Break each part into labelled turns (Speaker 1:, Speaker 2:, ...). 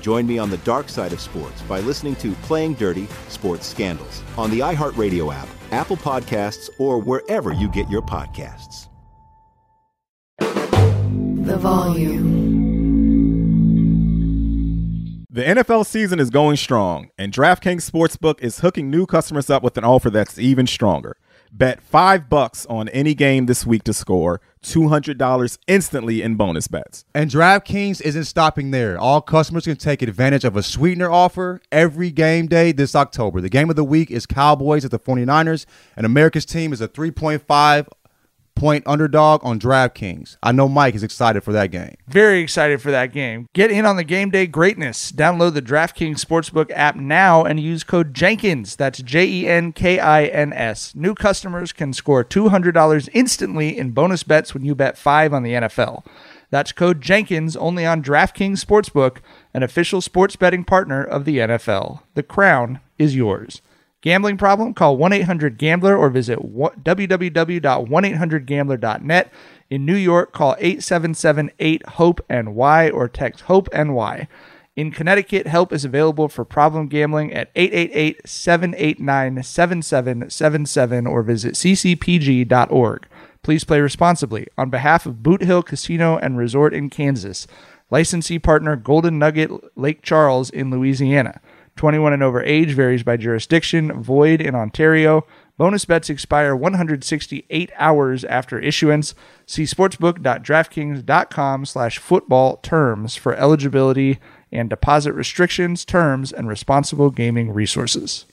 Speaker 1: Join me on the dark side of sports by listening to Playing Dirty Sports Scandals on the iHeartRadio app, Apple Podcasts, or wherever you get your podcasts.
Speaker 2: The volume.
Speaker 3: The NFL season is going strong, and DraftKings Sportsbook is hooking new customers up with an offer that's even stronger. Bet five bucks on any game this week to score $200 instantly in bonus bets.
Speaker 4: And DraftKings isn't stopping there. All customers can take advantage of a sweetener offer every game day this October. The game of the week is Cowboys at the 49ers, and America's team is a 3.5 point underdog on DraftKings. I know Mike is excited for that game.
Speaker 5: Very excited for that game. Get in on the game day greatness. Download the DraftKings Sportsbook app now and use code Jenkins. That's J E N K I N S. New customers can score $200 instantly in bonus bets when you bet 5 on the NFL. That's code Jenkins only on DraftKings Sportsbook, an official sports betting partner of the NFL. The crown is yours. Gambling problem? Call 1 800 Gambler or visit www.1800Gambler.net. In New York, call 877 8 HOPE NY or text HOPE NY. In Connecticut, help is available for problem gambling at 888 789 7777 or visit ccpg.org. Please play responsibly. On behalf of Boot Hill Casino and Resort in Kansas, licensee partner Golden Nugget Lake Charles in Louisiana. 21 and over age varies by jurisdiction, void in Ontario. Bonus bets expire 168 hours after issuance. See sportsbook.draftkings.com slash football terms for eligibility and deposit restrictions, terms, and responsible gaming resources.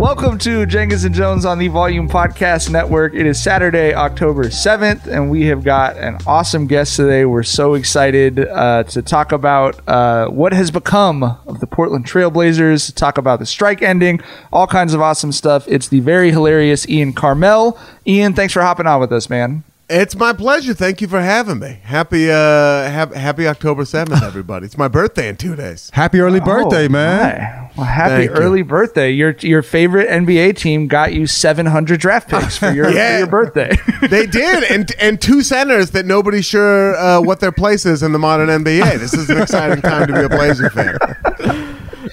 Speaker 5: Welcome to Jenkins and Jonez on the Volume Podcast Network. It is Saturday, October 7th, and we have got an awesome guest today. We're so excited uh, to talk about uh, what has become of the Portland Trailblazers, talk about the strike ending, all kinds of awesome stuff. It's the very hilarious Ian Karmel. Ian, thanks for hopping on with us, man.
Speaker 6: It's my pleasure. Thank you for having me. Happy uh ha- happy October 7th, everybody. it's my birthday in 2 days.
Speaker 4: Happy early birthday,
Speaker 5: Oh,
Speaker 4: man.
Speaker 5: my. Well, happy
Speaker 6: Thank you.
Speaker 5: early birthday. Your your favorite NBA team got you 700 draft picks for your,
Speaker 6: Yeah.
Speaker 5: for your birthday.
Speaker 6: They did and and two centers that nobody's sure uh, what their place is in the modern NBA. This is an exciting time to be a Blazer fan.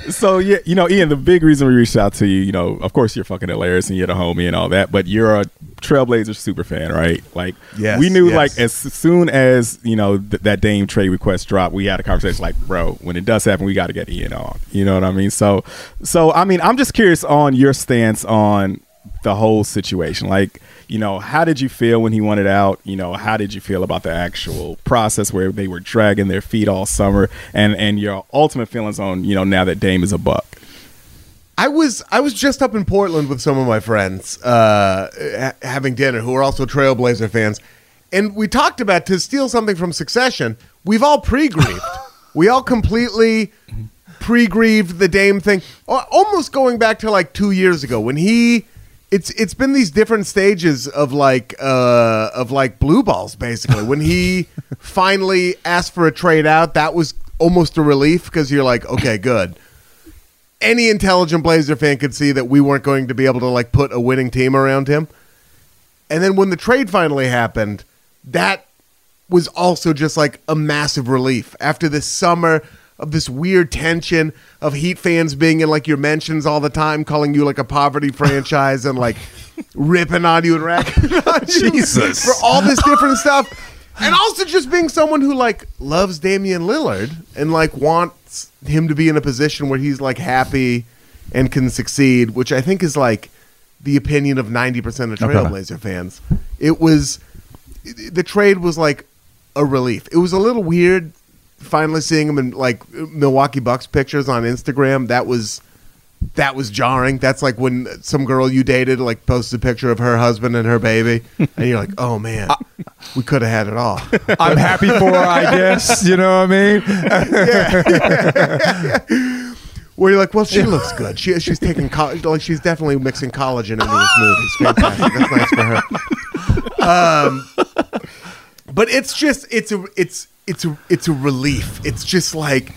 Speaker 3: So yeah, you know, Ian, the big reason we reached out to you, you know, of course you're fucking hilarious and you're the homie and all that, but you're a Trailblazers super fan, right? Like,
Speaker 6: Yes,
Speaker 3: we knew
Speaker 6: yes.
Speaker 3: like as soon as you know th- that Dame trade request dropped, we had a conversation like, bro, when it does happen, we got to get Ian on. You know what I mean? So, so I mean, I'm just curious on your stance on the whole situation. Like, you know, how did you feel when he wanted out? You know, how did you feel about the actual process where they were dragging their feet all summer, and and your ultimate feelings on you know now that Dame is a buck.
Speaker 6: I was I was just up in Portland with some of my friends, uh, ha- having dinner, who are also Trailblazer fans, and we talked about to steal something from Succession. We've all pre-grieved. we all completely pre-grieved the Dame thing, almost going back to like two years ago when he. It's it's been these different stages of like uh of like blue balls basically. When he finally asked for a trade out, that was almost a relief because you're like, okay, good. Any intelligent Blazer fan could see that we weren't going to be able to like put a winning team around him. And then when the trade finally happened, that was also just like a massive relief after this summer of this weird tension of Heat fans being in like your mentions all the time, calling you like a poverty franchise and like ripping on you and racking on you
Speaker 3: Jesus.
Speaker 6: for all this different stuff. And also just being someone who like loves Damian Lillard and like wants him to be in a position where he's like happy and can succeed, which I think is like the opinion of 90% of Trailblazer fans. It was the trade was like a relief. It was a little weird finally seeing him in like Milwaukee Bucks pictures on Instagram. That was that was jarring. That's like when some girl you dated like posted a picture of her husband and her baby, and you're like, "Oh man, we could have had it all."
Speaker 4: I'm happy for her, I guess. You know what I mean?
Speaker 6: Where you're like, "Well, she looks good. She she's taking like she's definitely mixing collagen into this movie. It's fantastic. That's nice for her." Um, but it's just it's a it's it's a it's a relief. It's just like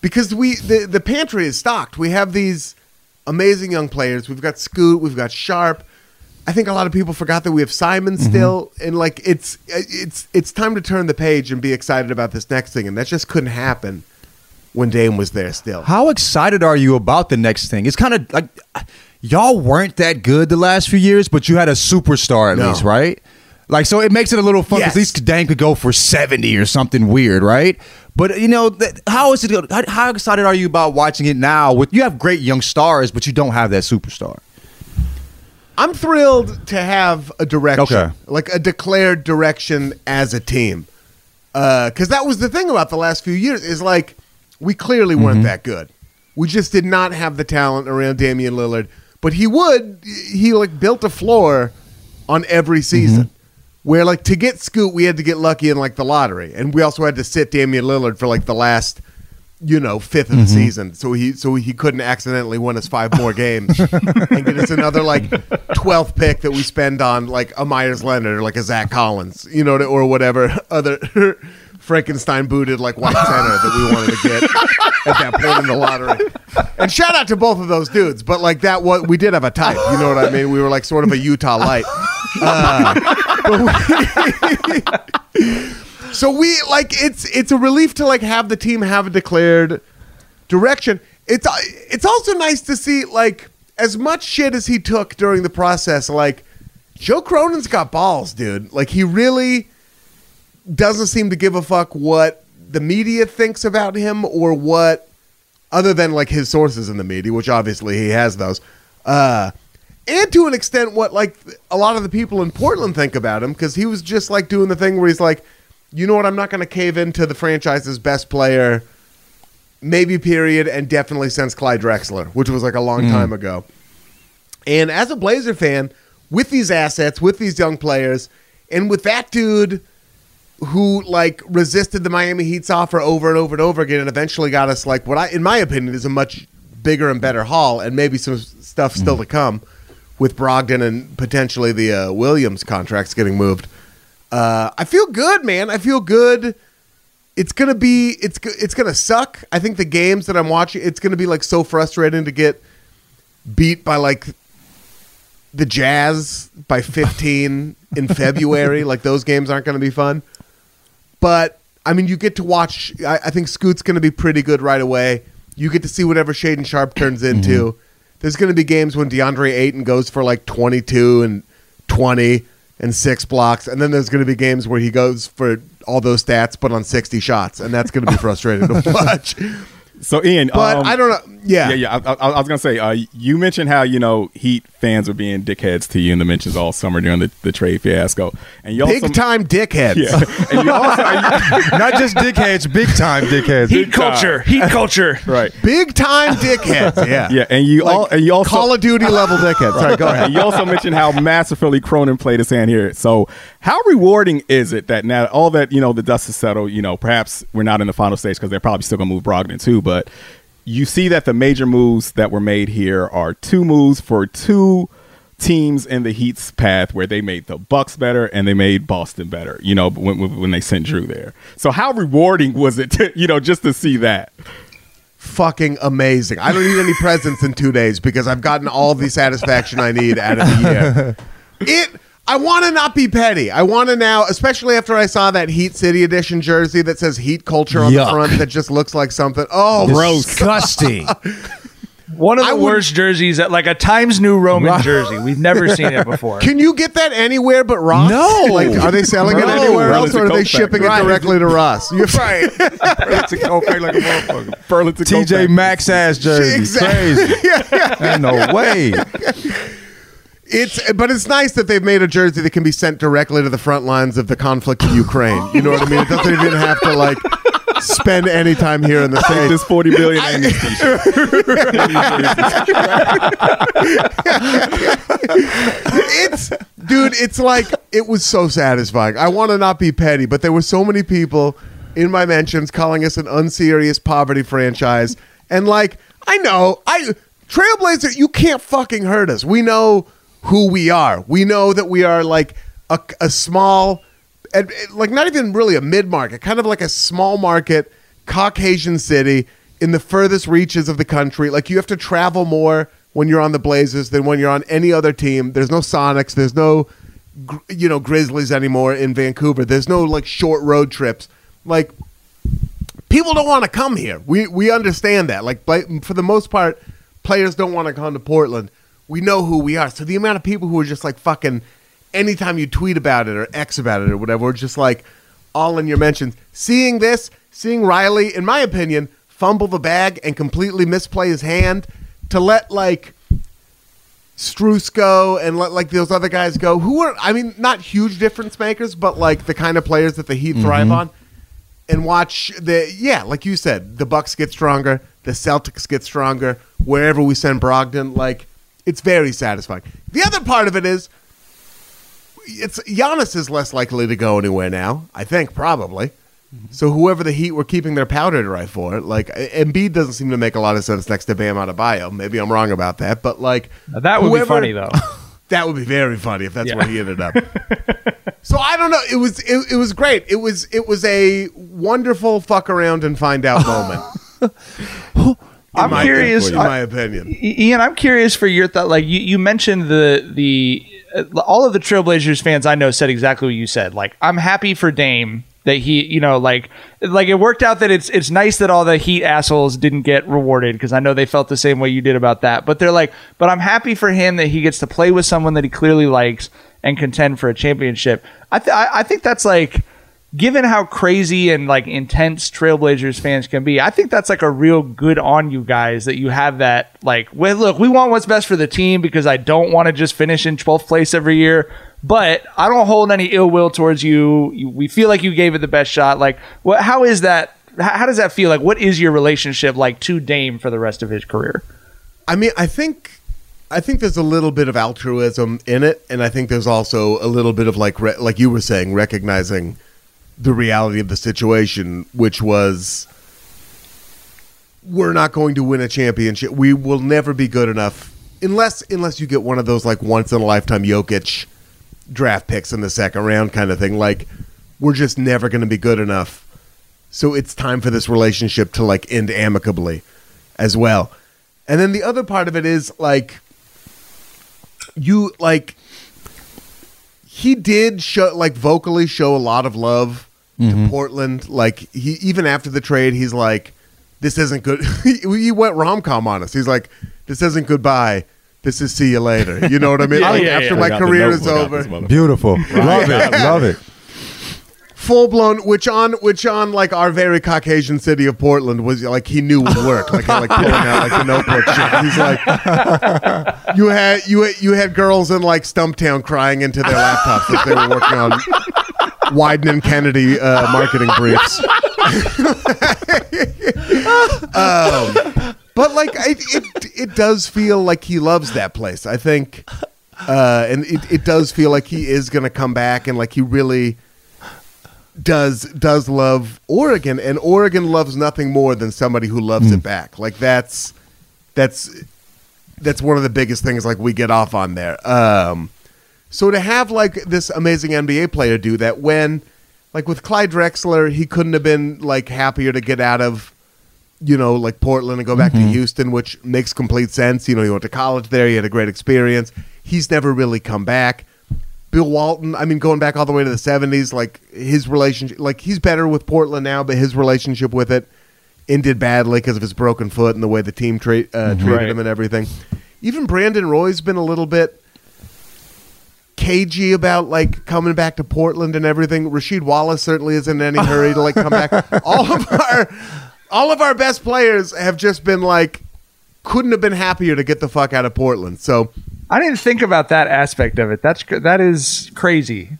Speaker 6: because we the the pantry is stocked. We have these amazing young players. We've got Scoot. We've got Sharpe. I think a lot of people forgot that we have Simon mm-hmm. still, and like it's it's it's time to turn the page and be excited about this next thing, and that just couldn't happen when Dame was there still.
Speaker 4: How excited are you about the next thing? It's kind of like y'all weren't that good the last few years, but you had a superstar at
Speaker 6: No.
Speaker 4: least, right? Like, so it makes it a little fun because
Speaker 6: Yes.
Speaker 4: at least Dame could go for 70 or something weird, right? But, you know, th- how is it? How, how excited are you about watching it now? With You have great young stars, but you don't have that superstar.
Speaker 6: I'm thrilled to have a direction,
Speaker 4: Okay.
Speaker 6: like a declared direction as a team, because that was the thing about the last few years is like we clearly
Speaker 4: Mm-hmm.
Speaker 6: weren't that good. We just did not have the talent around Damian Lillard, but he would. He like built a floor on every season.
Speaker 4: Mm-hmm.
Speaker 6: Where like to get Scoot, we had to get lucky in like the lottery, and we also had to sit Damian Lillard for like the last, you know, fifth of the
Speaker 4: Mm-hmm.
Speaker 6: season, so he so he couldn't accidentally win us five more games and get us another like twelfth pick that we spend on like a Meyers Leonard or like a Zach Collins, you know, or whatever other Frankenstein booted like white center that we wanted to get at that point in the lottery. And shout out to both of those dudes, but like that what we did have a type, you know what I mean? We were like sort of a Utah light. So we like it's it's a relief to like have the team have a declared direction. It's it's also nice to see like as much shit as he took during the process. Like Joe Cronin's got balls, dude. Like he really doesn't seem to give a fuck what the media thinks about him or what other than like his sources in the media, which obviously he has those. Uh and to an extent what like a lot of the people in Portland think about him because he was just like doing the thing where he's like, you know what, I'm not going to cave into the franchise's best player, maybe period, and definitely since Clyde Drexler, which was like a long mm. time ago. And as a Blazer fan, with these assets, with these young players, and with that dude who like resisted the Miami Heat's offer over and over and over again, and eventually got us like what I, in my opinion, is a much bigger and better haul, and maybe some stuff still mm. to come with Brogdon and potentially the uh, Williams contracts getting moved. Uh, I feel good, man. I feel good. It's gonna be it's it's gonna suck. I think the games that I'm watching, it's gonna be like so frustrating to get beat by like the Jazz by 15 in February. like those games aren't gonna be fun. But I mean, you get to watch. I, I think Scoot's gonna be pretty good right away. You get to see whatever Shaedon Sharpe turns into. There's gonna be games when DeAndre Ayton goes for like 22 and 20 and six blocks, and then there's going to be games where he goes for all those stats, but on 60 shots, and that's going to be frustrating to watch.
Speaker 3: So Ian,
Speaker 6: But
Speaker 3: um,
Speaker 6: I don't know. Yeah,
Speaker 3: yeah, yeah. I, I, I was gonna say, uh, you mentioned how you know Heat fans were being dickheads to you in the mentions all summer during the, the trade fiasco, and you also
Speaker 6: big time dickheads.
Speaker 3: yeah, and you also
Speaker 4: Not just dickheads, big time dickheads.
Speaker 5: Heat culture. Heat culture.
Speaker 3: right,
Speaker 6: Big time dickheads. Yeah,
Speaker 3: yeah, and you all and you also
Speaker 6: Call of Duty level dickheads. Sorry, go ahead.
Speaker 3: And you also mentioned how masterfully Cronin played his hand here. So, how rewarding is it that now all that you know the dust is settled? You know, perhaps we're not in the final stage because they're probably still gonna move Brogdon too. But you see that the major moves that were made here are two moves for two teams in the Heat's path where they made the Bucks better and they made Boston better. You know, when, when they sent Drew there. So how rewarding was it to you know just to see that?
Speaker 6: fucking amazing. I don't need any presents in two days because I've gotten all the satisfaction I need out of the year. It. I want to not be petty. I want to now, especially after I saw that Heat City Edition jersey that says Heat Culture on
Speaker 4: Yuck.
Speaker 6: the front that just looks like something. Oh, gross.
Speaker 4: Disgusting.
Speaker 5: One of
Speaker 6: I
Speaker 5: the
Speaker 6: would-
Speaker 5: worst jerseys, like a Times New Roman jersey. We've never seen it before.
Speaker 6: Can you get that anywhere but Ross?
Speaker 4: No.
Speaker 6: Like, are they selling it anywhere
Speaker 3: Well,
Speaker 6: else, or are they shipping
Speaker 3: factory.
Speaker 6: it directly to Ross? You're right.
Speaker 3: Burlington Coat Factory like a motherfucker. Burlington
Speaker 4: TJ
Speaker 3: Factory.
Speaker 4: Maxx ass jersey.
Speaker 6: Exactly.
Speaker 4: Crazy. Ain't no way.
Speaker 6: It's but it's nice that they've made a jersey that can be sent directly to the front lines of the conflict in Ukraine. You know what I mean? It doesn't even have to like spend any time here in the states.
Speaker 3: this forty billion and
Speaker 6: it's dude it's like it was so satisfying i want to not be petty but there were so many people in my mentions calling us an unserious poverty franchise and like i know i trailblazer you can't fucking hurt us we know who we are we know that we are like a, a small like not even really a mid-market kind of like a small market caucasian city in the furthest reaches of the country like you have to travel more when you're on the blazers than when you're on any other team there's no sonics there's no you know grizzlies anymore in vancouver there's no like short road trips like people don't want to come here. We we understand that. Like for the most part, players don't want to come to Portland. We know who we are. So the amount of people who are just like fucking anytime you tweet about it or X about it or whatever, are just like all in your mentions. Seeing this, seeing Riley, in my opinion, fumble the bag and completely misplay his hand to let like Strus go and let like those other guys go who are I mean not huge difference makers but like the kind of players that the Heat thrive mm-hmm. on and watch the yeah, like you said, the Bucks get stronger, the Celtics get stronger. Wherever we send Brogdon, like it's very satisfying. The other part of it is, it's Giannis is less likely to go anywhere now. I think probably. Mm-hmm. So whoever the Heat were keeping their powder dry for, like Embiid doesn't seem to make a lot of sense next to Bam Adebayo. Maybe I'm wrong about that, but like
Speaker 5: Now, that would
Speaker 6: whoever-
Speaker 5: be funny though.
Speaker 6: that would be very funny if that's
Speaker 5: Yeah.
Speaker 6: where he ended up. so I don't know. It was it, it was great. It was it was a wonderful fuck around and find out moment.
Speaker 5: I'm
Speaker 6: my-
Speaker 5: curious.
Speaker 6: in my opinion.
Speaker 5: Ian, I'm curious for your thought. Like you, you mentioned the the uh, all of the Trailblazers fans I know said exactly what you said. Like I'm happy for Dame that he, you know, like like it worked out that it's it's nice that all the Heat assholes didn't get rewarded because I know they felt the same way you did about that. But they're like, but I'm happy for him that he gets to play with someone that he clearly likes and contend for a championship. I th- I, I think that's like given how crazy and like intense Trailblazers fans can be, I think that's like a real good on you guys that you have that like, well, look, we want what's best for the team because I don't want to just finish in 12th place every year, but I don't hold any ill will towards you. we feel like you gave it the best shot. Like, what? How is that? How, how does that feel? Like, what is your relationship like to Dame for the rest of his career?
Speaker 6: I mean, I think I think there's a little bit of altruism in it, and I think there's also a little bit of like re- like you were saying, recognizing the reality of the situation, which was we're not going to win a championship. We will never be good enough unless unless you get one of those like once in a lifetime Jokic draft picks in the second round kind of thing. Like we're just never going to be good enough. So it's time for this relationship to like end amicably as well. And then the other part of it is like you like he did show like vocally show a lot of love to mm-hmm. Portland. Like he even after the trade, he's like, "This isn't good." he, he went rom com on us. He's like, "This isn't goodbye. This is see you later." You know what I mean?
Speaker 5: Yeah,
Speaker 6: like
Speaker 5: yeah,
Speaker 6: after
Speaker 5: yeah.
Speaker 6: my career is over.
Speaker 4: Beautiful. Love it. Love it.
Speaker 6: full blown. Which on which on like our very Caucasian city of Portland was like he knew would work. Like like pulling out like the notebook shit. He's like, you had you had, you had girls in like Stumptown crying into their laptops as they were working on Wieden and Kennedy uh, marketing briefs. um, but like I, it, it does feel like he loves that place. I think, uh, and it, it does feel like he is going to come back and like he really. does does love Oregon, and Oregon loves nothing more than somebody who loves
Speaker 4: Hmm.
Speaker 6: it back. Like that's that's that's one of the biggest things like we get off on there. Um, so to have like this amazing NBA player do that when like with Clyde Drexler, he couldn't have been like happier to get out of you know like Portland and go back to Houston, which makes complete sense. You know, he went to college there, he had a great experience. He's never really come back. Bill Walton, I mean, going back all the way to the '70s, like his relationship, like he's better with Portland now, but his relationship with it ended badly because of his broken foot and the way the team tra- uh, treated
Speaker 5: Right.
Speaker 6: him and everything. Even Brandon Roy's been a little bit cagey about like coming back to Portland and everything. Rasheed Wallace certainly isn't in any hurry to like come back. All of our all of our best players have just been like couldn't have been happier to get the fuck out of Portland. So
Speaker 5: I didn't think about that aspect of it. That's that is crazy.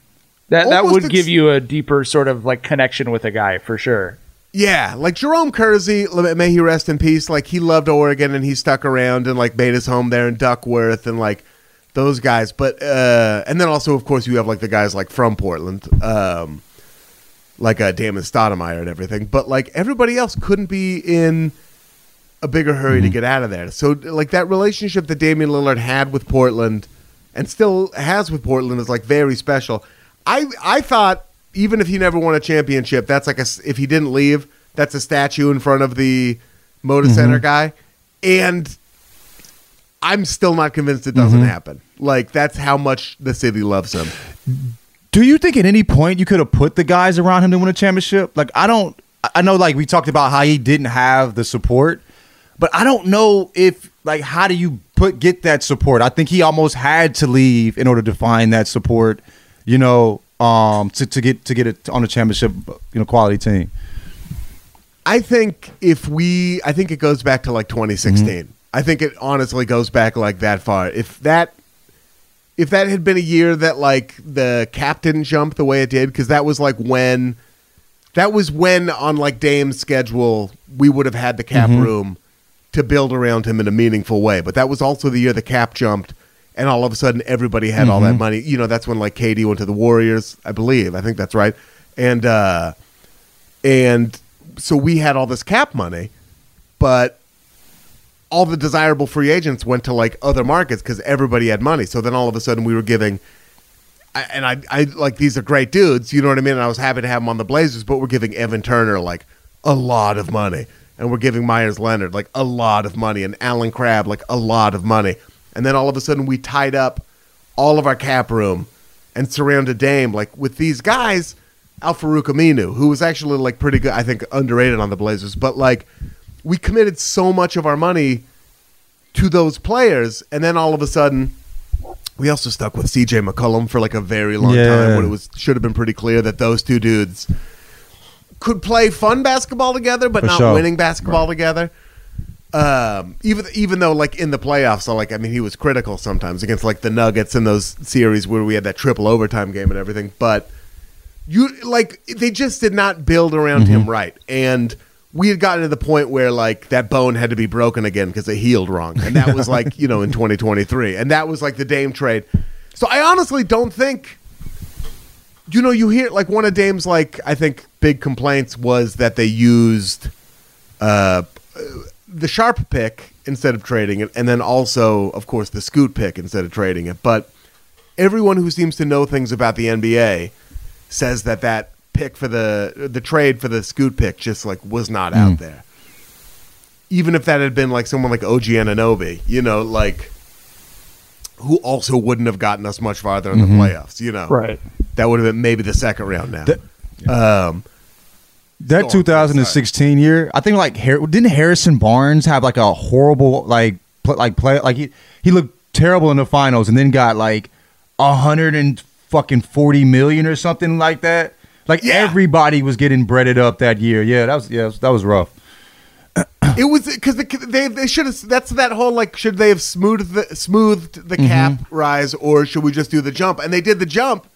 Speaker 5: That that would
Speaker 6: ex-
Speaker 5: give you a deeper sort of like connection with a guy for sure.
Speaker 6: Yeah, like Jerome Kersey, may he rest in peace. Like he loved Oregon and he stuck around and like made his home there in Duckworth and like those guys. But uh and then also of course you have like the guys like from Portland, um like uh Damon Stoudemire and everything. But like everybody else couldn't be in a bigger hurry to get out of there. So like that relationship that Damian Lillard had with Portland and still has with Portland is like very special. I I thought even if he never won a championship, that's like a if he didn't leave, that's a statue in front of the Moda Center guy, and I'm still not convinced it doesn't happen. Like that's how much the city loves him.
Speaker 4: Do you think at any point you could have put the guys around him to win a championship? Like I don't I- know like we talked about how he didn't have the support, but I don't know if like how do you put get that support? I think he almost had to leave in order to find that support, you know, um to, to get to get it on a championship, you know, quality team.
Speaker 6: I think if we, I think it goes back to like 2016. I think it honestly goes back like that far. If that, if that had been a year that like the cap didn't jump the way it did, because that was like when, that was when on like Dame's schedule we would have had the cap room to build around him in a meaningful way. But that was also the year the cap jumped, and all of a sudden everybody had all that money. You know, that's when like KD went to the Warriors, I believe. I think that's right, and. uh and so we had all this cap money, but all the desirable free agents went to like other markets because everybody had money. So then all of a sudden we were giving, and I, I like these are great dudes, you know what I mean? And I was happy to have them on the Blazers, but we're giving Evan Turner like a lot of money, and we're giving Meyers Leonard like a lot of money, and Allen Crabbe like a lot of money, and then all of a sudden we tied up all of our cap room and surrounded Dame like with these guys. Al-Farouq Aminu, who was actually like pretty good, I think underrated on the Blazers, but like we committed so much of our money to those players, and then all of a sudden we also stuck with CJ McCollum for like a very long
Speaker 4: Yeah.
Speaker 6: time when it was should have been pretty clear that those two dudes could play fun basketball together, but
Speaker 4: For
Speaker 6: not
Speaker 4: sure.
Speaker 6: winning basketball together. Um, even even though like in the playoffs, so like I mean he was critical sometimes against like the Nuggets in those series where we had that triple overtime game and everything, but you like they just did not build around him right and we had gotten to the point where like that bone had to be broken again because it healed wrong. And that was like you know in 2023 and that was like the dame trade. So i honestly don't think you know you hear like one of dame's like i think big complaints was that they used uh the Sharpe pick instead of trading it and then also of course the scoot pick instead of trading it. But everyone who seems to know things about the nba says that that pick for the the trade for the scoot pick just like was not out there. Even if that had been like someone like OG Anunoby, you know, like who also wouldn't have gotten us much farther in the playoffs, you know.
Speaker 5: Right.
Speaker 6: That would have been maybe the second round now. um
Speaker 4: That 2016 year, I think like didn't Harrison Barnes have like a horrible like pl- like play like he he looked terrible in the finals and then got like a hundred and fucking forty million or something like that. Like
Speaker 6: Yeah.
Speaker 4: everybody was getting breaded up that year. Yeah, that was yeah that was rough.
Speaker 6: it was because they they should have that's that whole like should they have smoothed the, smoothed the mm-hmm. cap rise or should we just do the jump and they did the jump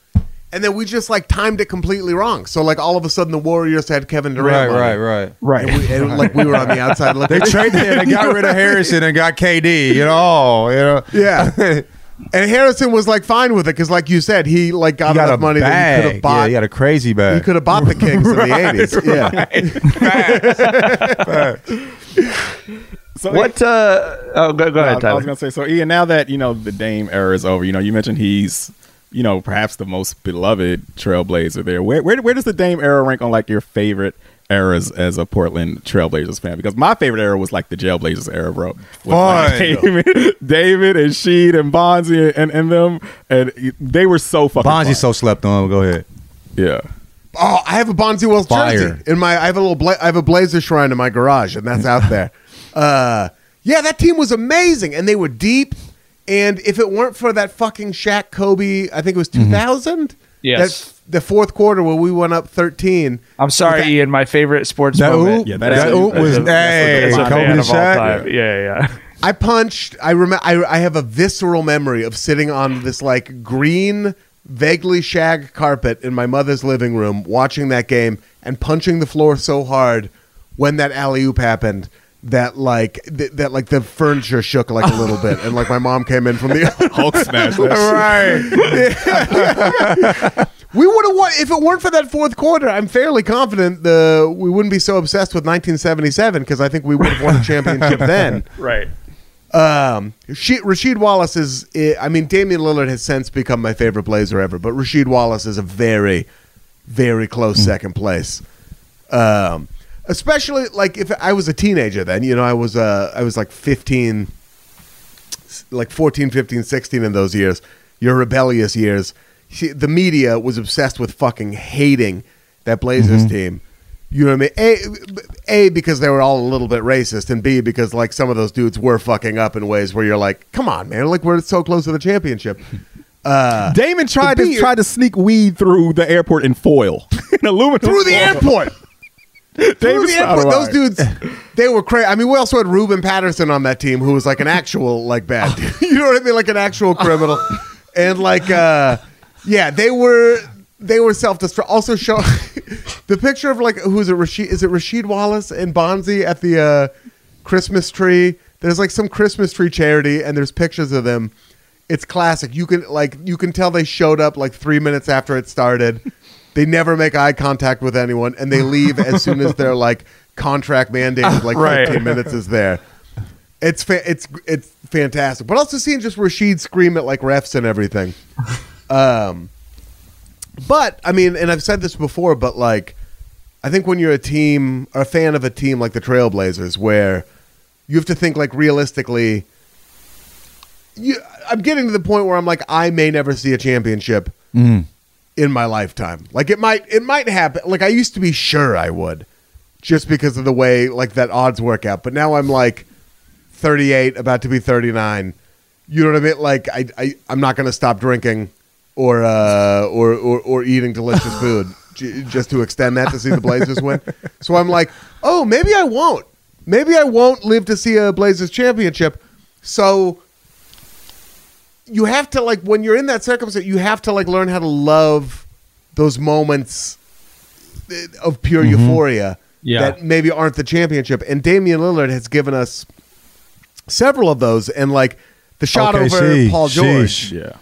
Speaker 6: and then we just like timed it completely wrong so like all of a sudden the Warriors had Kevin Durant Right,
Speaker 4: right.
Speaker 5: Right.
Speaker 6: and, we, and like we were on the outside looking
Speaker 4: They traded and they got rid of Harrison and got KD. You know, you know.
Speaker 6: Yeah. And Harrison was like fine with it because, like you said, he like got,
Speaker 4: He got
Speaker 6: enough
Speaker 4: a
Speaker 6: money that he could have bought.
Speaker 4: Yeah, he got a crazy bag.
Speaker 6: he could have bought the Kings in the eighties. Yeah,
Speaker 3: So
Speaker 5: What? Uh, oh, go, go
Speaker 3: I,
Speaker 5: ahead,
Speaker 3: I was gonna say so. Ian, now that you know the Dame era is over, you know you mentioned he's you know perhaps the most beloved Trailblazer there. Where where where does the Dame era rank on like your favorite eras as a Portland Trailblazers fan? Because my favorite era was like the Jailblazers era, bro. With, like,
Speaker 4: Fun.
Speaker 3: David, David and Sheed and Bonzi and, and them, and they were so fucking.
Speaker 4: Bonzi's so slept on. Go ahead.
Speaker 3: yeah.
Speaker 6: Oh, I have a Bonzi Wells
Speaker 4: Fire.
Speaker 6: jersey in my. I have a little. Bla- I have a Blazer shrine in my garage, and that's out there. Uh, yeah, that team was amazing, and they were deep. And if it weren't for that fucking Shaq Kobe, I think it was
Speaker 4: Mm-hmm.
Speaker 6: two thousand.
Speaker 5: Yes.
Speaker 6: The fourth quarter where we went up thirteen.
Speaker 5: I'm sorry,
Speaker 6: That-
Speaker 5: Ian. My favorite sports
Speaker 4: That
Speaker 5: moment.
Speaker 4: oop,
Speaker 3: Yeah,
Speaker 4: that,
Speaker 3: that is-
Speaker 4: oop was
Speaker 3: that's a-
Speaker 4: hey,
Speaker 5: As a
Speaker 4: Kobe
Speaker 5: fan
Speaker 4: and
Speaker 5: of all
Speaker 4: Shaq.
Speaker 5: time. Yeah, yeah.
Speaker 6: I punched. I remember. I, I have a visceral memory of sitting on this like green, vaguely shag carpet in my mother's living room, watching that game and punching the floor so hard when that alley oop happened that like th- that like the furniture shook like a little bit, and like my mom came in from the
Speaker 3: Hulk smash. that shit.
Speaker 6: We would have won if it weren't for that fourth quarter. I'm fairly confident the we wouldn't be so obsessed with 1977 because I think we would have won a championship then.
Speaker 5: Right.
Speaker 6: Um, she, Rasheed Wallace is. I mean, Damian Lillard has since become my favorite Blazer ever, but Rasheed Wallace is a very, very close second place. Um, especially like if I was a teenager then, you know, I was uh, I was like 15, like 14, 15, 16 in those years, your rebellious years. She, the media was obsessed with fucking hating that Blazers team. You know what I mean? A, a because they were all a little bit racist, and B because like some of those dudes were fucking up in ways where you're like, come on, man, like we're so close to the championship. Uh,
Speaker 3: Damon tried to tried to sneak weed through the airport in foil, in aluminum
Speaker 6: through the
Speaker 3: foil.
Speaker 6: airport. through the airport. Those dudes, they were crazy. I mean, we also had Ruben Patterson on that team, who was like an actual like bad. dude. you know what I mean? Like an actual criminal, and like, uh yeah, they were they were self destruct. Also, show the picture of like who's it? Rasheed is it Rasheed Wallace and Bonzi at the uh Christmas tree? There's like some Christmas tree charity, and there's pictures of them. It's classic. You can like you can tell they showed up like three minutes after it started. They never make eye contact with anyone, and they leave as soon as their like contract mandated like
Speaker 5: Right.
Speaker 6: 15 minutes is there. It's fa- it's it's fantastic, but also seeing just Rasheed scream at like refs and everything. Um, but I mean, and I've said this before, but like, I think when you're a team or a fan of a team like the Trailblazers, where you have to think like realistically. You, I'm getting to the point where I'm like, I may never see a championship in my lifetime. Like it might, it might happen. Like I used to be sure I would, just because of the way like that odds work out. But now I'm like 38, about to be 39. You know what I mean? Like I, I I'm not going to stop drinking or uh or or, or eating delicious food j- just to extend that to see the Blazers win. So I'm like, oh, maybe I won't. Maybe I won't live to see a Blazers championship. So you have to like when you're in that circumstance, you have to like learn how to love those moments eh, of pure euphoria
Speaker 5: Yeah.
Speaker 6: that maybe aren't the championship. And Damian Lillard has given us several of those, and like the shot over
Speaker 4: OKC.
Speaker 6: Paul George,
Speaker 4: Sheesh.
Speaker 3: Yeah.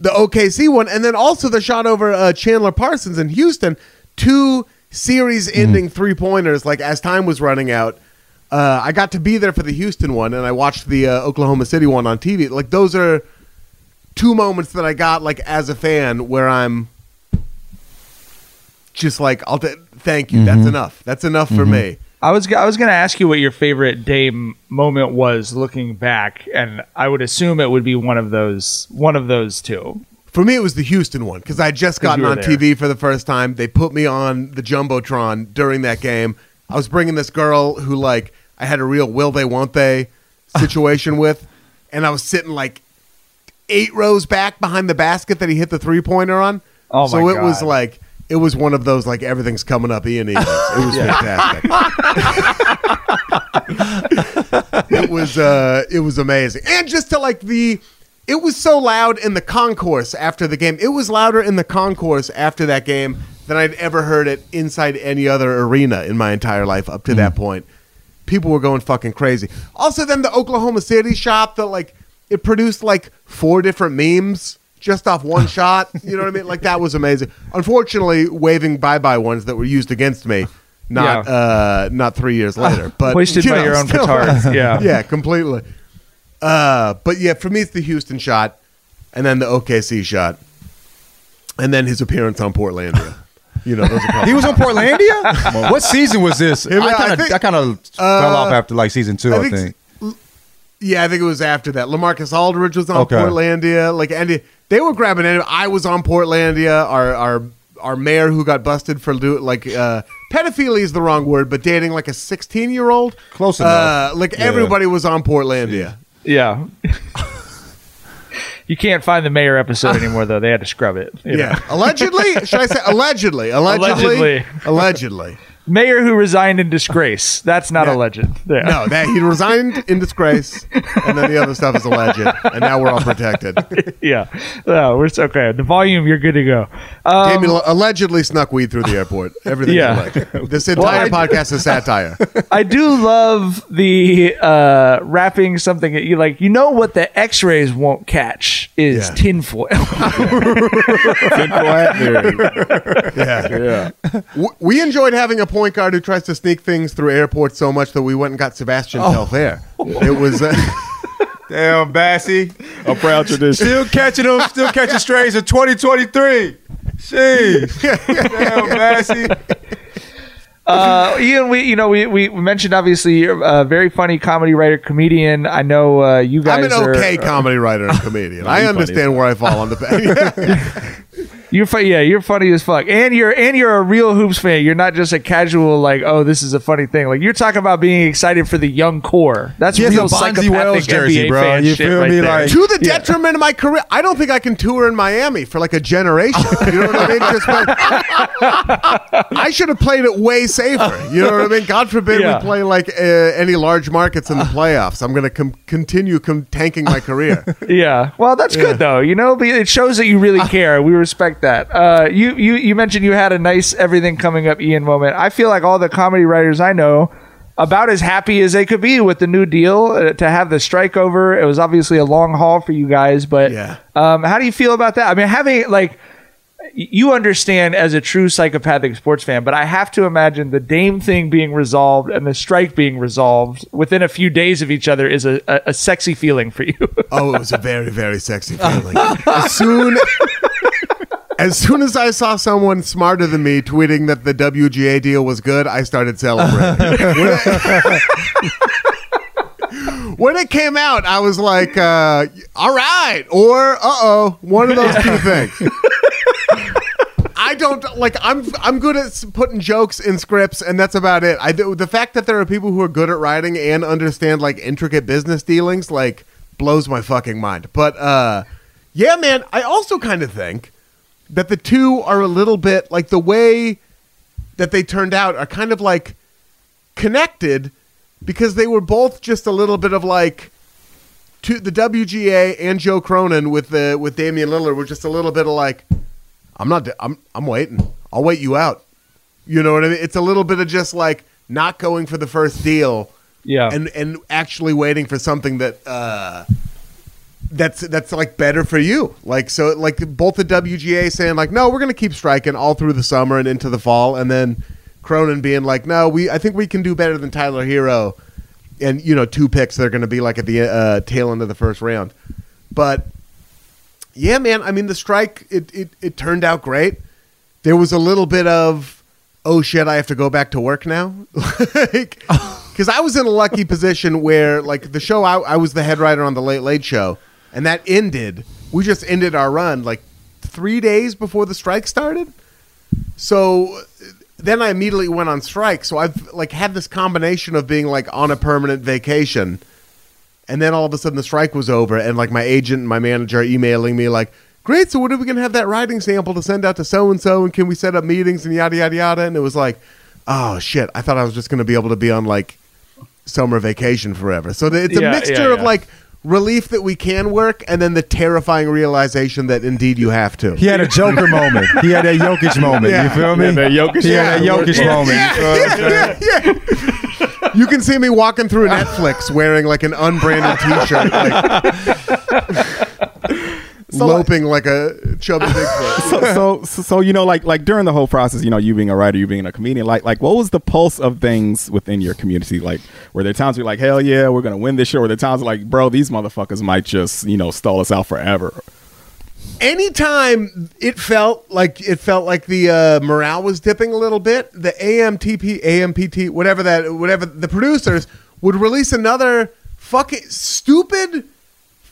Speaker 6: The OKC one, and then also the shot over uh, Chandler Parsons in Houston. Two series-ending three-pointers. Like as time was running out, uh, I got to be there for the Houston one, and I watched the uh, Oklahoma City one on TV. Like those are two moments that I got like as a fan where I'm just like, I'll t- thank you. That's enough. That's enough for me.
Speaker 5: I was I was going to ask you what your favorite Dame moment was looking back, and I would assume it would be one of those one of those two.
Speaker 6: For me, it was the Houston one because I had just gotten on
Speaker 5: there.
Speaker 6: TV for the first time. They put me on the jumbotron during that game. I was bringing this girl who, like, I had a real will they won't they situation with, and I was sitting like eight rows back behind the basket that he hit the three pointer on.
Speaker 5: Oh, my so
Speaker 6: it was like it was one of those like everything's coming up Ian Eagles. It was fantastic. it was uh it was amazing. And just to like the it was so loud in the concourse after the game. It was louder in the concourse after that game than I'd ever heard it inside any other arena in my entire life up to that point. People were going fucking crazy. Also then the Oklahoma City shop, the like it produced like four different memes just off one shot. You know what I mean? Like that was amazing. Unfortunately, waving bye bye ones that were used against me. Not
Speaker 5: Yeah.
Speaker 6: uh, not three years later, but
Speaker 5: Hoisted
Speaker 6: you
Speaker 5: by
Speaker 6: know,
Speaker 5: your own
Speaker 6: still-
Speaker 5: petard. Yeah.
Speaker 6: yeah, completely. Uh, but yeah, for me, it's the Houston shot, and then the OKC shot, and then his appearance on Portlandia. You know, those are probably
Speaker 4: He was on Portlandia. what season was this?
Speaker 6: Him,
Speaker 4: I
Speaker 6: I
Speaker 4: kind of
Speaker 6: think-
Speaker 4: I kind of
Speaker 6: Uh,
Speaker 4: fell off after like season two.
Speaker 6: I
Speaker 4: I
Speaker 6: think
Speaker 4: think.
Speaker 6: Yeah, I think it was after that. Lamarcus Aldridge was on
Speaker 4: Okay.
Speaker 6: Portlandia. Like, Andy, they were grabbing. Any, I was on Portlandia. Our our our mayor who got busted for do like uh, pedophilia is the wrong word, but dating like a sixteen year old.
Speaker 4: Close
Speaker 6: Uh,
Speaker 4: enough.
Speaker 6: like
Speaker 4: Yeah.
Speaker 6: everybody was on Portlandia.
Speaker 5: Yeah. you can't find the mayor episode anymore, though. They had to scrub it.
Speaker 6: Yeah,
Speaker 5: know.
Speaker 6: allegedly. Should I say allegedly? Allegedly.
Speaker 5: Allegedly.
Speaker 6: Allegedly.
Speaker 5: Mayor who resigned in disgrace. That's not
Speaker 6: Yeah.
Speaker 5: a legend. Yeah.
Speaker 6: No, that he resigned in disgrace, and then the other stuff is a legend, and now we're all protected.
Speaker 5: Yeah. No, we're so okay. The volume, you're good to go. Um,
Speaker 6: Damien allegedly snuck weed through the airport. Everything.
Speaker 5: Yeah.
Speaker 6: This entire
Speaker 5: I-
Speaker 6: podcast is satire.
Speaker 5: I do love the uh, wrapping something that you like. You know what the X-rays won't catch is
Speaker 6: Yeah.
Speaker 5: tinfoil.
Speaker 6: Yeah.
Speaker 3: yeah.
Speaker 6: We enjoyed having a point guard who tries to sneak things through airports so much that we went and got Sebastian Telfair. It was. Uh,
Speaker 4: Damn, Bassy.
Speaker 3: A proud tradition.
Speaker 4: Still catching them, still catching strays in 2023. Jeez. Damn, Bassy.
Speaker 5: Uh, Ian, we you know we, we mentioned obviously you're a very funny comedy writer comedian. I know uh, you guys.
Speaker 6: I'm an
Speaker 5: are
Speaker 6: okay comedy writer and comedian. I
Speaker 3: funny
Speaker 6: understand where I fall on the.
Speaker 5: You're fu- yeah, you're funny as fuck, and you're and you're a real hoops fan. You're not just a casual like, oh, this is a funny thing. Like you're talking about being excited for the young core. That's
Speaker 4: He has
Speaker 5: real
Speaker 4: a Bonzi
Speaker 5: psychopathic
Speaker 4: Wells jersey,
Speaker 5: NBA
Speaker 4: bro.
Speaker 5: fan
Speaker 4: You feel
Speaker 5: right
Speaker 4: me?
Speaker 5: there.
Speaker 4: Like-
Speaker 6: to the detriment of my career, I don't think I can tour in Miami for like a generation. You know what I mean? Just like, I should have played it way safer. You know what I mean? God forbid
Speaker 5: Yeah.
Speaker 6: we play like uh, any large markets in the playoffs. I'm going to com- continue com- tanking my career.
Speaker 5: Yeah. Well, that's good though. You know, it shows that you really care. We respect that. Uh, you you you mentioned you had a nice everything coming up Ian moment. I feel like all the comedy writers I know about as happy as they could be with the new deal uh, to have the strike over. It was obviously a long haul for you guys, but
Speaker 6: Yeah.
Speaker 5: um, how do you feel about that? I mean, having like you understand as a true psychopathic sports fan, but I have to imagine the Dame thing being resolved and the strike being resolved within a few days of each other is a, a, a sexy feeling for you.
Speaker 6: Oh, it was a very, very sexy feeling. As soon as soon as I saw someone smarter than me tweeting that the WGA deal was good, I started celebrating. when, it, came out, I was like, uh, "All right," or "Uh oh," one of those two things. I don't like. I'm I'm good at putting jokes in scripts, and that's about it. I do, the fact that there are people who are good at writing and understand like intricate business dealings like blows my fucking mind. But uh, yeah, man, I also kind of think that the two are a little bit like the way that they turned out are kind of like connected because they were both just a little bit of like to the WGA and Joe Cronin with the with Damian Lillard were just a little bit of like I'm not I'm I'm waiting. I'll wait you out. You know what I mean? It's a little bit of just like not going for the first deal
Speaker 5: Yeah.
Speaker 6: and and actually waiting for something that uh that's that's like better for you. Like so like both the WGA saying like no, we're going to keep striking all through the summer and into the fall and then Cronin being like no, we I think we can do better than Tyler Herro and you know two picks they're going to be like at the uh, tail end of the first round. But yeah, man, I mean the strike it it it turned out great. There was a little bit of oh shit, I have to go back to work now. like because I was in a lucky position where, like, the show I, I was the head writer on the Late Late Show, and that ended. We just ended our run like three days before the strike started. So then I immediately went on strike. So I've like had this combination of being like on a permanent vacation, and then all of a sudden the strike was over, and like my agent and my manager are emailing me like. Great. So when are we gonna have that writing sample to send out to so and so, and can we set up meetings and yada yada yada? And it was like, oh shit! I thought I was just gonna be able to be on like summer vacation forever. So it's a
Speaker 5: Yeah,
Speaker 6: mixture
Speaker 5: yeah,
Speaker 6: of like relief that we can work, and then the terrifying realization that indeed you have to.
Speaker 4: He had a Joker moment. He had a Jokic moment.
Speaker 6: Yeah.
Speaker 4: You feel me?
Speaker 3: Yeah, that Jokic-
Speaker 4: he had a
Speaker 6: Yeah.
Speaker 4: Jokic
Speaker 6: Yeah.
Speaker 4: moment. You feel what
Speaker 6: yeah, yeah. You can see me walking through Netflix wearing like an unbranded T-shirt. Like, loping like a chubby Bigfoot.
Speaker 3: so, so, so, so, you know, like, like during the whole process, you know, you being a writer, you being a comedian, like, like, what was the pulse of things within your community? Like, were there times you're like, hell yeah, we're gonna win this show? Or were there times like, bro, these motherfuckers might just, you know, stall us out forever?
Speaker 6: anytime it felt like it felt like the uh, morale was dipping a little bit, the AMTP, AMPT, whatever that, whatever the producers would release another fucking stupid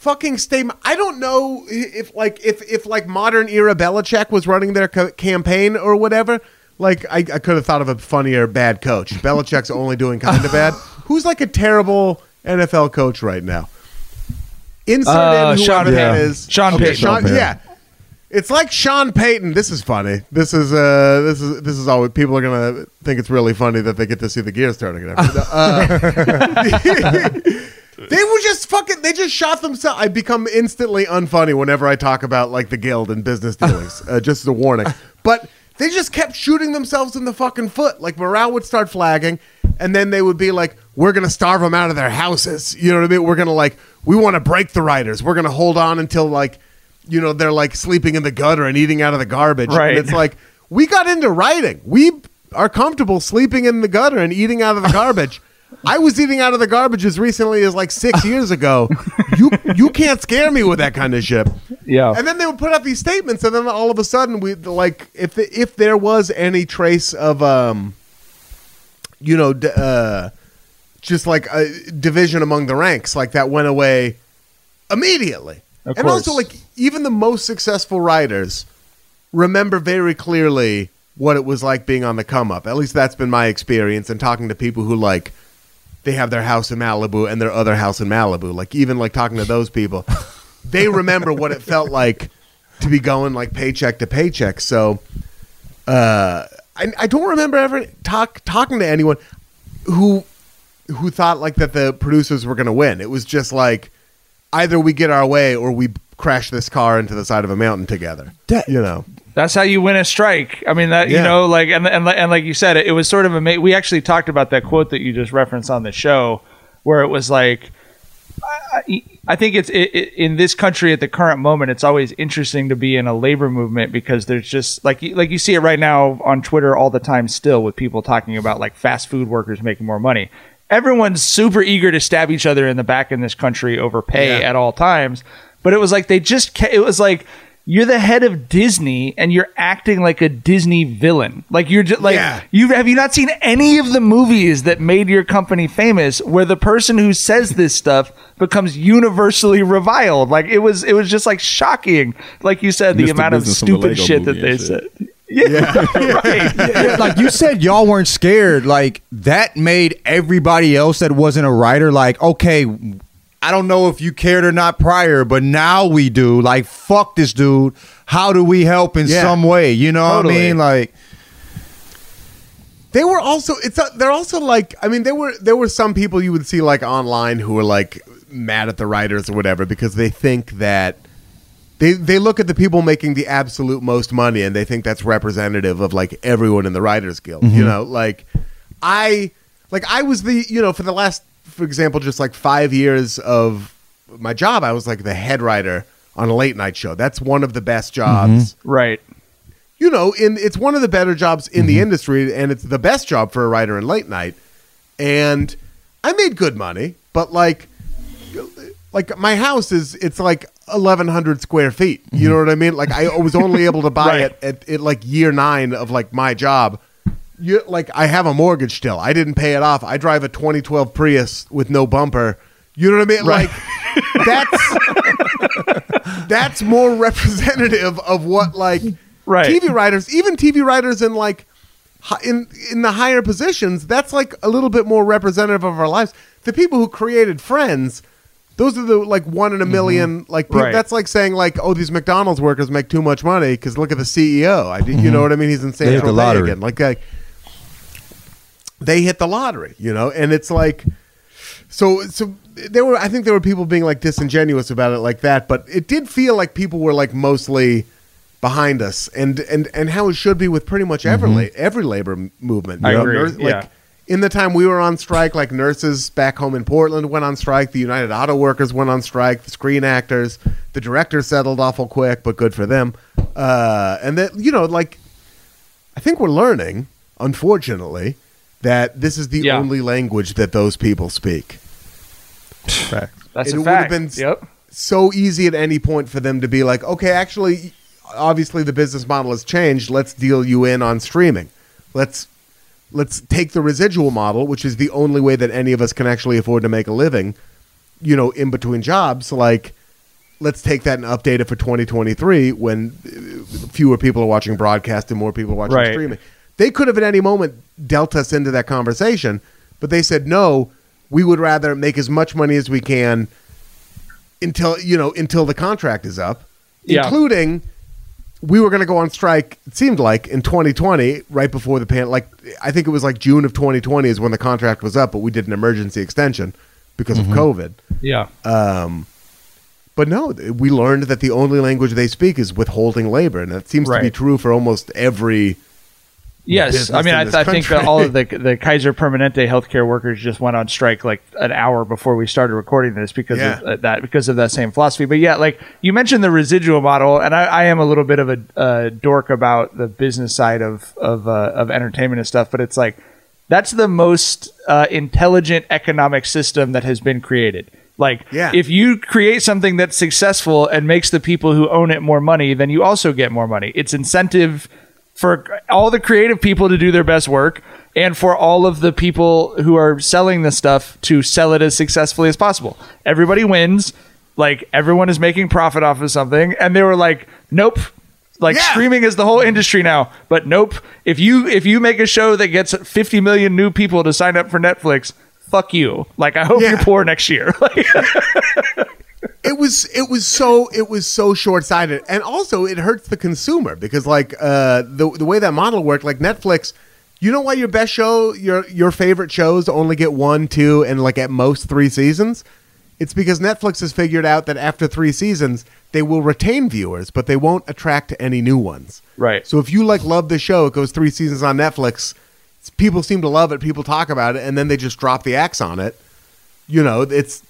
Speaker 6: fucking statement. I don't know if like if if like modern era Belichick was running their co- campaign or whatever. Like I, I could have thought of a funnier bad coach. Belichick's only doing kind of bad. Who's like a terrible NFL coach right now? Insert
Speaker 5: Uh,
Speaker 6: in
Speaker 5: Sean
Speaker 6: whoever that
Speaker 5: Payton.
Speaker 6: is.
Speaker 5: Sean
Speaker 6: Okay,
Speaker 5: Payton.
Speaker 6: Sean- yeah. It's like Sean Payton. This is funny. This is uh this is this is always people are gonna think it's really funny that they get to see the gears turning. And everything. Uh, they were just fucking. They just shot themselves. I become instantly unfunny whenever I talk about like the guild and business dealings. uh, just as a warning. But they just kept shooting themselves in the fucking foot. Like morale would start flagging, and then they would be like, "We're gonna starve them out of their houses." You know what I mean? We're gonna like, we want to break the writers. We're gonna hold on until like, you know, they're like sleeping in the gutter and eating out of the garbage.
Speaker 5: Right.
Speaker 6: And it's like we got into writing. We are comfortable sleeping in the gutter and eating out of the garbage. I was eating out of the garbage as recently as like six years ago. You you can't scare me with that kind of shit.
Speaker 5: Yeah.
Speaker 6: And then they would put out these statements, and then all of a sudden, we like if the, if there was any trace of um, you know, d- uh, just like a division among the ranks, like that went away immediately.
Speaker 5: Of
Speaker 6: and
Speaker 5: course.
Speaker 6: also, like even the most successful writers remember very clearly what it was like being on the come up. At least that's been my experience, and talking to people who like they have their house in Malibu and their other house in Malibu. Like even like talking to those people, they remember what it felt like to be going like paycheck to paycheck. So uh, I, I don't remember ever talk talking to anyone who who thought like that the producers were going to win. It was just like either we get our way or we crash this car into the side of a mountain together. you know.
Speaker 5: That's how you win a strike. I mean, that you know, like and and and like you said, it, it was sort of a. We actually talked about that quote that you just referenced on the show, where it was like, I, I think it's it, it, in this country at the current moment. It's always interesting to be in a labor movement because there's just like you- like you see it right now on Twitter all the time, still with people talking about like fast food workers making more money. Everyone's super eager to stab each other in the back in this country over pay
Speaker 6: Yeah.
Speaker 5: at all times. But it was like they just ca- it was like you're the head of Disney and you're acting like a Disney villain. Like you're just like
Speaker 6: Yeah.
Speaker 5: you have you not seen any of the movies that made your company famous where the person who says this stuff becomes universally reviled. Like it was it was just like shocking. Like you said, the
Speaker 3: Mr.
Speaker 5: amount of
Speaker 3: Business the
Speaker 5: stupid
Speaker 3: Lego
Speaker 5: shit that they
Speaker 3: and
Speaker 5: said.
Speaker 3: shit.
Speaker 5: Yeah, right.
Speaker 4: Yeah, like you said, y'all weren't scared. Like that made everybody else that wasn't a writer like, okay, I don't know if you cared or not prior, but now we do. Like, fuck this dude. How do we help in
Speaker 6: Yeah.
Speaker 4: some way? You know what I mean? Like,
Speaker 6: They were also it's a, they're also like I mean there were there were some people you would see like online who were like mad at the writers or whatever because they think that they they look at the people making the absolute most money and they think that's representative of like everyone in the writers guild you mm-hmm. know like i like i was the you know for the last for example just like 5 years of my job i was like the head writer on a late night show that's one of the best jobs mm-hmm.
Speaker 5: right.
Speaker 6: you know, in it's one of the better jobs in the mm-hmm. industry, and it's the best job for a writer in late night. And I made good money, but like, like my house is it's like eleven hundred square feet. You mm-hmm. know what I mean? Like I was only able to buy
Speaker 5: Right.
Speaker 6: it at, at like year nine of like my job. You like I have a mortgage still. I didn't pay it off. I drive a 2012 Prius with no bumper. You know what I mean?
Speaker 5: Right.
Speaker 6: Like that's that's more representative of what like
Speaker 5: Right.
Speaker 6: TV writers, even TV writers in like in in the higher positions, that's like a little bit more representative of our lives. The people who created Friends, those are the like one in a mm-hmm. 1000000 like people,
Speaker 5: Right.
Speaker 6: that's like saying like oh these McDonald's workers make too much money because look at the CEO. I did, you mm-hmm. know what I mean? He's in San
Speaker 4: They hit the
Speaker 6: Tropez
Speaker 4: lottery.
Speaker 6: again. Like like they hit the lottery, you know, and it's like so so there were I think there were people being like disingenuous about it like that, but it did feel like people were like mostly behind us and and and how it should be with pretty much every la- every labor movement. you
Speaker 5: I
Speaker 6: know?
Speaker 5: agree,
Speaker 6: Nurse-
Speaker 5: yeah.
Speaker 6: Like in the time we were on strike, like nurses back home in Portland went on strike, the United Auto Workers went on strike, the screen actors, the directors settled awful quick, but good for them. Uh, and that you know, like, I think we're learning, unfortunately, that this is the
Speaker 5: Yeah.
Speaker 6: only language that those people speak.
Speaker 5: That's
Speaker 6: it
Speaker 5: a
Speaker 6: would have been
Speaker 5: yep.
Speaker 6: so easy at any point for them to be like, okay, actually, obviously the business model has changed. Let's deal you in on streaming. Let's let's take the residual model, which is the only way that any of us can actually afford to make a living. You know, in between jobs, like let's take that and update it for 2023 when uh, fewer people are watching broadcast and more people are watching
Speaker 5: Right.
Speaker 6: streaming. They could have at any moment dealt us into that conversation, but they said no. We would rather make as much money as we can until you know until the contract is up,
Speaker 5: Yeah.
Speaker 6: including we were going to go on strike. It seemed like in 2020, right before the pan. Like I think it was like June of 2020 is when the contract was up, but we did an emergency extension because of COVID.
Speaker 5: Yeah.
Speaker 6: Um, but no, we learned that the only language they speak is withholding labor, and that seems to be true for almost every.
Speaker 5: Yes, I mean, I, I think that all of the the Kaiser Permanente healthcare workers just went on strike like an hour before we started recording this because
Speaker 6: Yeah.
Speaker 5: of that because of that same philosophy. But yeah, like you mentioned the residual model, and I, I am a little bit of a uh, dork about the business side of of uh, of entertainment and stuff. But it's like that's the most uh, intelligent economic system that has been created. Like,
Speaker 6: Yeah.
Speaker 5: if you create something that's successful and makes the people who own it more money, then you also get more money. It's incentive for all the creative people to do their best work and for all of the people who are selling the stuff to sell it as successfully as possible. Everybody wins. Like everyone is making profit off of something and they were like, "Nope. Like
Speaker 6: Yeah.
Speaker 5: streaming is the whole industry now." But nope. If you if you make a show that gets 50 million new people to sign up for Netflix, fuck you. Like I hope
Speaker 6: Yeah.
Speaker 5: you're poor next year.
Speaker 6: It was it was so it was so short sighted, and also it hurts the consumer because like uh, the the way that model worked, like Netflix, you know why your best show, your your favorite shows only get one, two, and like at most three seasons. It's because Netflix has figured out that after three seasons, they will retain viewers, but they won't attract any new ones.
Speaker 5: Right.
Speaker 6: So if you like love the show, it goes three seasons on Netflix. People seem to love it. People talk about it, and then they just drop the axe on it. You know, it's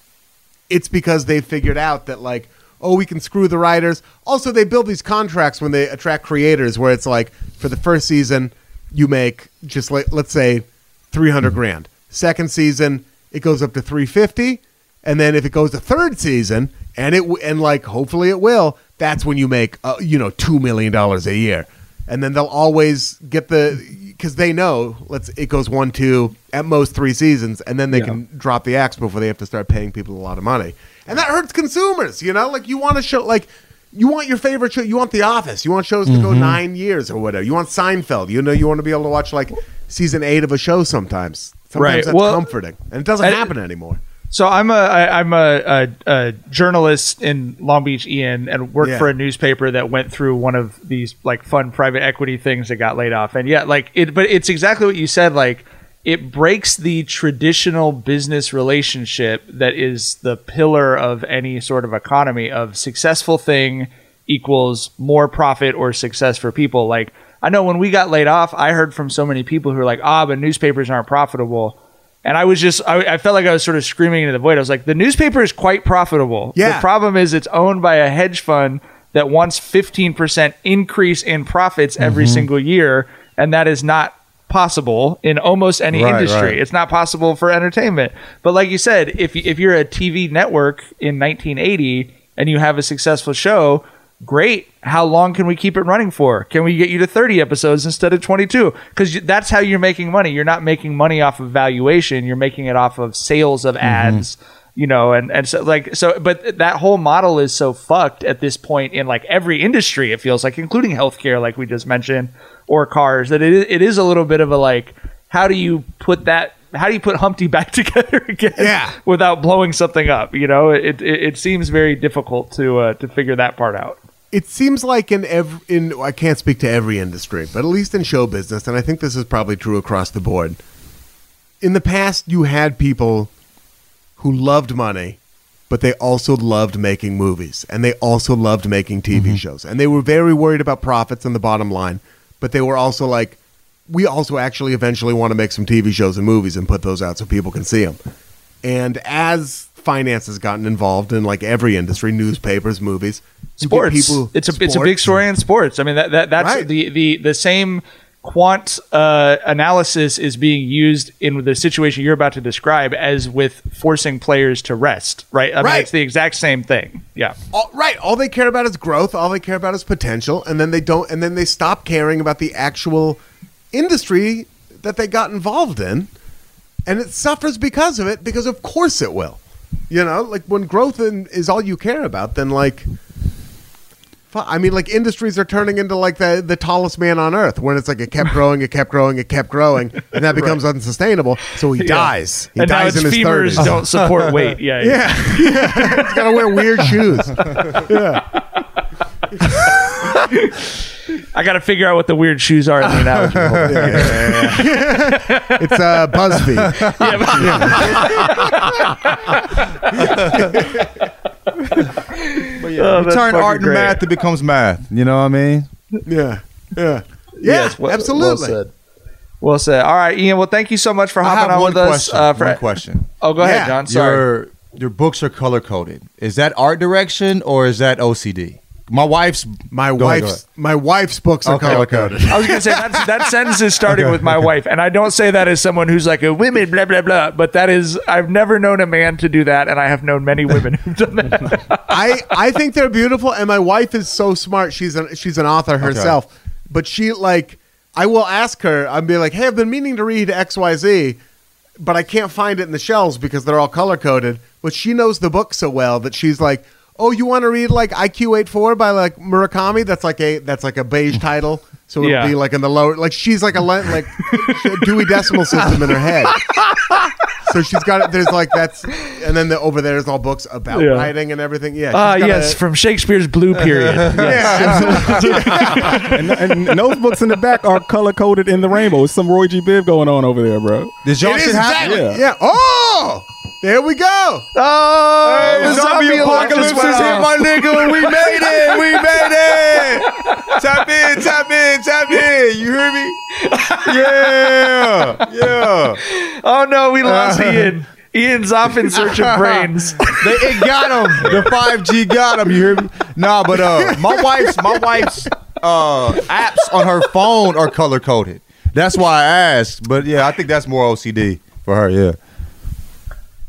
Speaker 6: it's because they figured out that like oh we can screw the writers. Also they build these contracts when they attract creators where it's like for the first season you make just like let's say 300 grand. Second season it goes up to 350 and then if it goes to third season and it and like hopefully it will that's when you make uh, you know 2 million dollars a year. And then they'll always get the because they know let's it goes one two at most three seasons and then they can drop the axe before they have to start paying people a lot of money. And that hurts consumers you know? Like you want to show like you want your favorite show you want the office you want shows to go mm-hmm. nine years or whatever. You want seinfeld you know you want to be able to watch like season eight of a show sometimes. Sometimes
Speaker 5: Right.
Speaker 6: that's
Speaker 5: Well,
Speaker 6: comforting and it doesn't
Speaker 5: I-
Speaker 6: happen anymore
Speaker 5: So I'm a I, I'm a, a, a journalist in Long Beach, Ian, and worked
Speaker 6: Yeah.
Speaker 5: for a newspaper that went through one of these like fun private equity things that got laid off. And yeah, like it, but it's exactly what you said. Like it breaks the traditional business relationship that is the pillar of any sort of economy of successful thing equals more profit or success for people. Like I know when we got laid off, I heard from so many people who are like, ah, but newspapers aren't profitable. And I was just, I, I felt like I was sort of screaming into the void. I was like, the newspaper is quite profitable.
Speaker 6: Yeah.
Speaker 5: The problem is it's owned by a hedge fund that wants 15% increase in profits every mm-hmm. single year. And that is not possible in almost any
Speaker 6: Right,
Speaker 5: industry.
Speaker 6: right.
Speaker 5: It's not possible for entertainment. But like you said, if, if you're a TV network in 1980 and you have a successful show, great. How long can we keep it running for? Can we get you to 30 episodes instead of 22? Because that's how you're making money. You're not making money off of valuation. You're making it off of sales of ads. You know, and and so like so, but that whole model is so fucked at this point in like every industry. It feels like, including healthcare, like we just mentioned, or cars. That it is, it is a little bit of a like, how do you put that? How do you put Humpty back together again?
Speaker 6: Yeah.
Speaker 5: without blowing something up. You know, it it, it seems very difficult to uh, to figure that part out.
Speaker 6: It seems like in every in I can't speak to every industry, but at least in show business, and I think this is probably true across the board. In the past, you had people who loved money, but they also loved making movies, and they also loved making TV mm-hmm. shows, and they were very worried about profits and the bottom line, but they were also like, we also actually eventually want to make some TV shows and movies and put those out so people can see them. And as finance has gotten involved in like every industry, newspapers, movies,
Speaker 5: sports.
Speaker 6: people-
Speaker 5: it's a it's a big story in sports. I mean that, that that's
Speaker 6: Right.
Speaker 5: the the the same quant uh, analysis is being used in the situation you're about to describe as with forcing players to rest. Right. I mean
Speaker 6: Right.
Speaker 5: it's the exact same thing. Yeah.
Speaker 6: all, right all they care about is growth all they care about is potential and then they don't and then they stop caring about the actual industry that they got involved in and it suffers because of it because of course it will you know like when growth in, is all you care about then like I mean, like industries are turning into like the the tallest man on earth, when it's like it kept growing, it kept growing, it kept growing, and that becomes unsustainable. So he
Speaker 5: Yeah.
Speaker 6: dies. He
Speaker 5: and
Speaker 6: dies in his
Speaker 5: femurs
Speaker 6: thirties.
Speaker 5: don't support weight. Yeah.
Speaker 6: Yeah, yeah. He's gotta wear weird shoes.
Speaker 5: I got to figure out what the weird shoes are in the analogy. Hold on.
Speaker 6: It's uh, BuzzFeed.
Speaker 4: But yeah,
Speaker 5: Oh,
Speaker 4: you
Speaker 5: that's
Speaker 4: turn
Speaker 5: fucking
Speaker 4: art and math, it becomes math. You know what I mean?
Speaker 6: Yeah, yeah, yeah.
Speaker 5: Yes, well-
Speaker 6: absolutely.
Speaker 5: Well said. Well said. All right, Ian. Well, thank you so much for
Speaker 4: I
Speaker 5: hopping
Speaker 4: have
Speaker 5: on
Speaker 4: one
Speaker 5: with us. Uh, for-
Speaker 4: one question.
Speaker 5: Oh, go
Speaker 6: Yeah.
Speaker 5: ahead, John. Sorry.
Speaker 4: Your your books are color coded. Is that art direction or is that OCD? My wife's
Speaker 6: My
Speaker 4: Go ahead, go
Speaker 6: wife's my wife's books are
Speaker 4: Okay,
Speaker 6: color
Speaker 4: okay.
Speaker 6: coded.
Speaker 5: I was gonna say that that sentence is starting with my wife, and I don't say that as someone who's like a women blah blah blah. But that is, I've never known a man to do that, and I have known many women who've done that.
Speaker 6: I I think they're beautiful, and my wife is so smart. She's an she's an author herself, but she like I will ask her. I'll be like, hey, I've been meaning to read X Y Z, but I can't find it in the shelves because they're all color coded. But she knows the book so well that she's like, oh, you want to read like IQ 84 by like Murakami? That's like a that's like a beige title. So it'll
Speaker 5: Yeah.
Speaker 6: be like in the lower, like she's like a like Dewey Decimal System in her head. So she's got it. There's like that's, and then the, over there's all books about
Speaker 5: Yeah.
Speaker 6: writing and everything. Yeah.
Speaker 5: Ah,
Speaker 6: she's
Speaker 5: yes,
Speaker 6: a-
Speaker 5: from Shakespeare's Blue Period.
Speaker 3: and, and, and those books in the back are color coded in the rainbow. It's some Roy G. Biv going on over there, bro.
Speaker 4: Does y'all
Speaker 6: It
Speaker 4: shit
Speaker 6: is
Speaker 4: happen?
Speaker 6: exactly.
Speaker 3: Yeah.
Speaker 6: Yeah. Oh, there we go.
Speaker 5: Oh,
Speaker 4: Hey, zombie apocalypse is here, my nigga. We made it. We made it. Tap in, tap in, tap in. You hear me? Yeah, yeah.
Speaker 5: Oh no, we lost Ian. Ian's off in search of brains.
Speaker 4: They, it got him. The five G got him. You hear me? Nah, but uh, my wife's my wife's uh apps on her phone are color coded. That's why I asked. But yeah, I think that's more OCD for her. Yeah.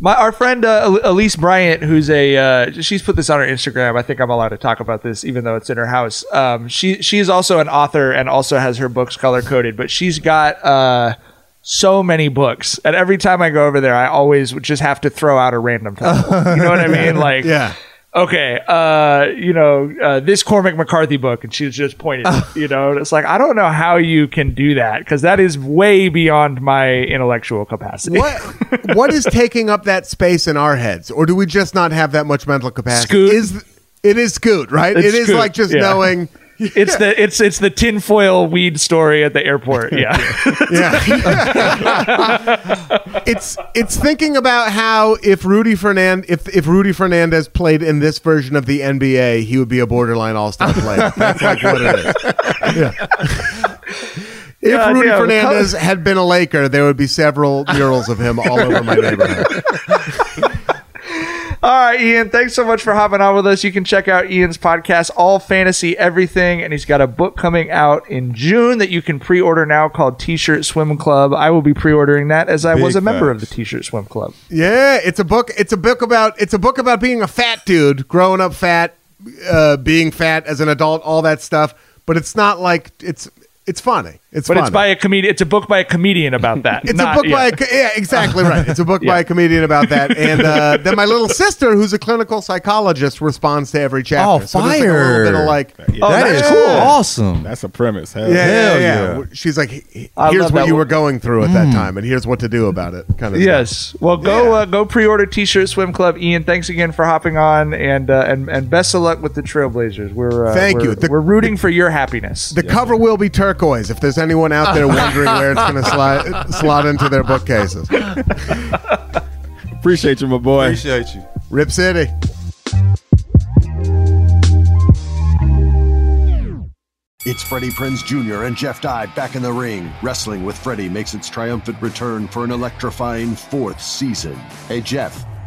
Speaker 5: My our friend uh, Elise Bryant, who's a uh, she's put this on her Instagram. I think I'm allowed to talk about this, even though it's in her house. Um, she she's also an author and also has her books color coded, but she's got uh, so many books. And every time I go over there, I always would just have to throw out a random title. you know what I mean? Like,
Speaker 6: Yeah.
Speaker 5: Okay, uh, you know, uh, this Cormac McCarthy book, and she's just pointing, you know, and it's like I don't know how you can do that because that is way beyond my intellectual capacity.
Speaker 6: What what is taking up that space in our heads, or do we just not have that much mental capacity?
Speaker 5: Scoot.
Speaker 6: Is it is Scoot, right?
Speaker 5: It's
Speaker 6: it is
Speaker 5: Scoot,
Speaker 6: like just
Speaker 5: yeah.
Speaker 6: knowing.
Speaker 5: It's the it's it's the tinfoil weed story at the airport. Yeah.
Speaker 6: Yeah. it's it's thinking about how if Rudy Fernand if if Rudy Fernandez played in this version of the NBA, he would be a borderline all star player. That's like what it is. Yeah. If
Speaker 5: Yeah,
Speaker 6: Rudy
Speaker 5: yeah,
Speaker 6: Fernandez had been a Laker, there would be several murals of him all over my neighborhood.
Speaker 5: All right, Ian. Thanks so much for hopping on with us. You can check out Ian's podcast, All Fantasy Everything, and he's got a book coming out in June that you can pre-order now called T-shirt Swim Club. I will be pre-ordering that as I was a
Speaker 4: Big
Speaker 5: member of the. T-shirt Swim Club.
Speaker 6: Yeah, it's a book. It's a book about. It's a book about being a fat dude, growing up fat, uh, being fat as an adult, all that stuff. But it's not like it's. It's funny. It's
Speaker 5: But
Speaker 6: funny.
Speaker 5: it's by a comedian. It's a book by a comedian about that.
Speaker 6: It's
Speaker 5: not-
Speaker 6: a book
Speaker 5: yeah.
Speaker 6: by a, co- yeah, exactly right. It's a book by a comedian about that, and uh, then my little sister, who's a clinical psychologist, responds to every chapter.
Speaker 4: Oh,
Speaker 6: So there's like a little bit of
Speaker 4: fire.
Speaker 6: like,
Speaker 5: Oh,
Speaker 4: that
Speaker 5: that's cool.
Speaker 4: awesome.
Speaker 3: That's a premise. Hell
Speaker 6: yeah, yeah,
Speaker 4: Hell
Speaker 6: yeah,
Speaker 4: yeah.
Speaker 6: She's like, here's what you
Speaker 5: one.
Speaker 6: were going through at that time, and here's what to do about it. Kind of.
Speaker 5: Yes. Well, go uh, go pre-order T-shirt Swim Club. Ian, thanks again for hopping on, and uh, and and best of luck with the Trailblazers. We're uh,
Speaker 6: Thank
Speaker 5: we're-
Speaker 6: you. The-
Speaker 5: we're rooting for your happiness.
Speaker 6: The cover will be turquoise. If there's anyone out there wondering where it's going to slide slot into their bookcases,
Speaker 3: Appreciate you, my boy.
Speaker 4: Appreciate you.
Speaker 6: Rip City.
Speaker 7: It's Freddie Prinze Jr. and Jeff Dye back in the ring. Wrestling with Freddie makes its triumphant return for an electrifying fourth season. Hey, Jeff,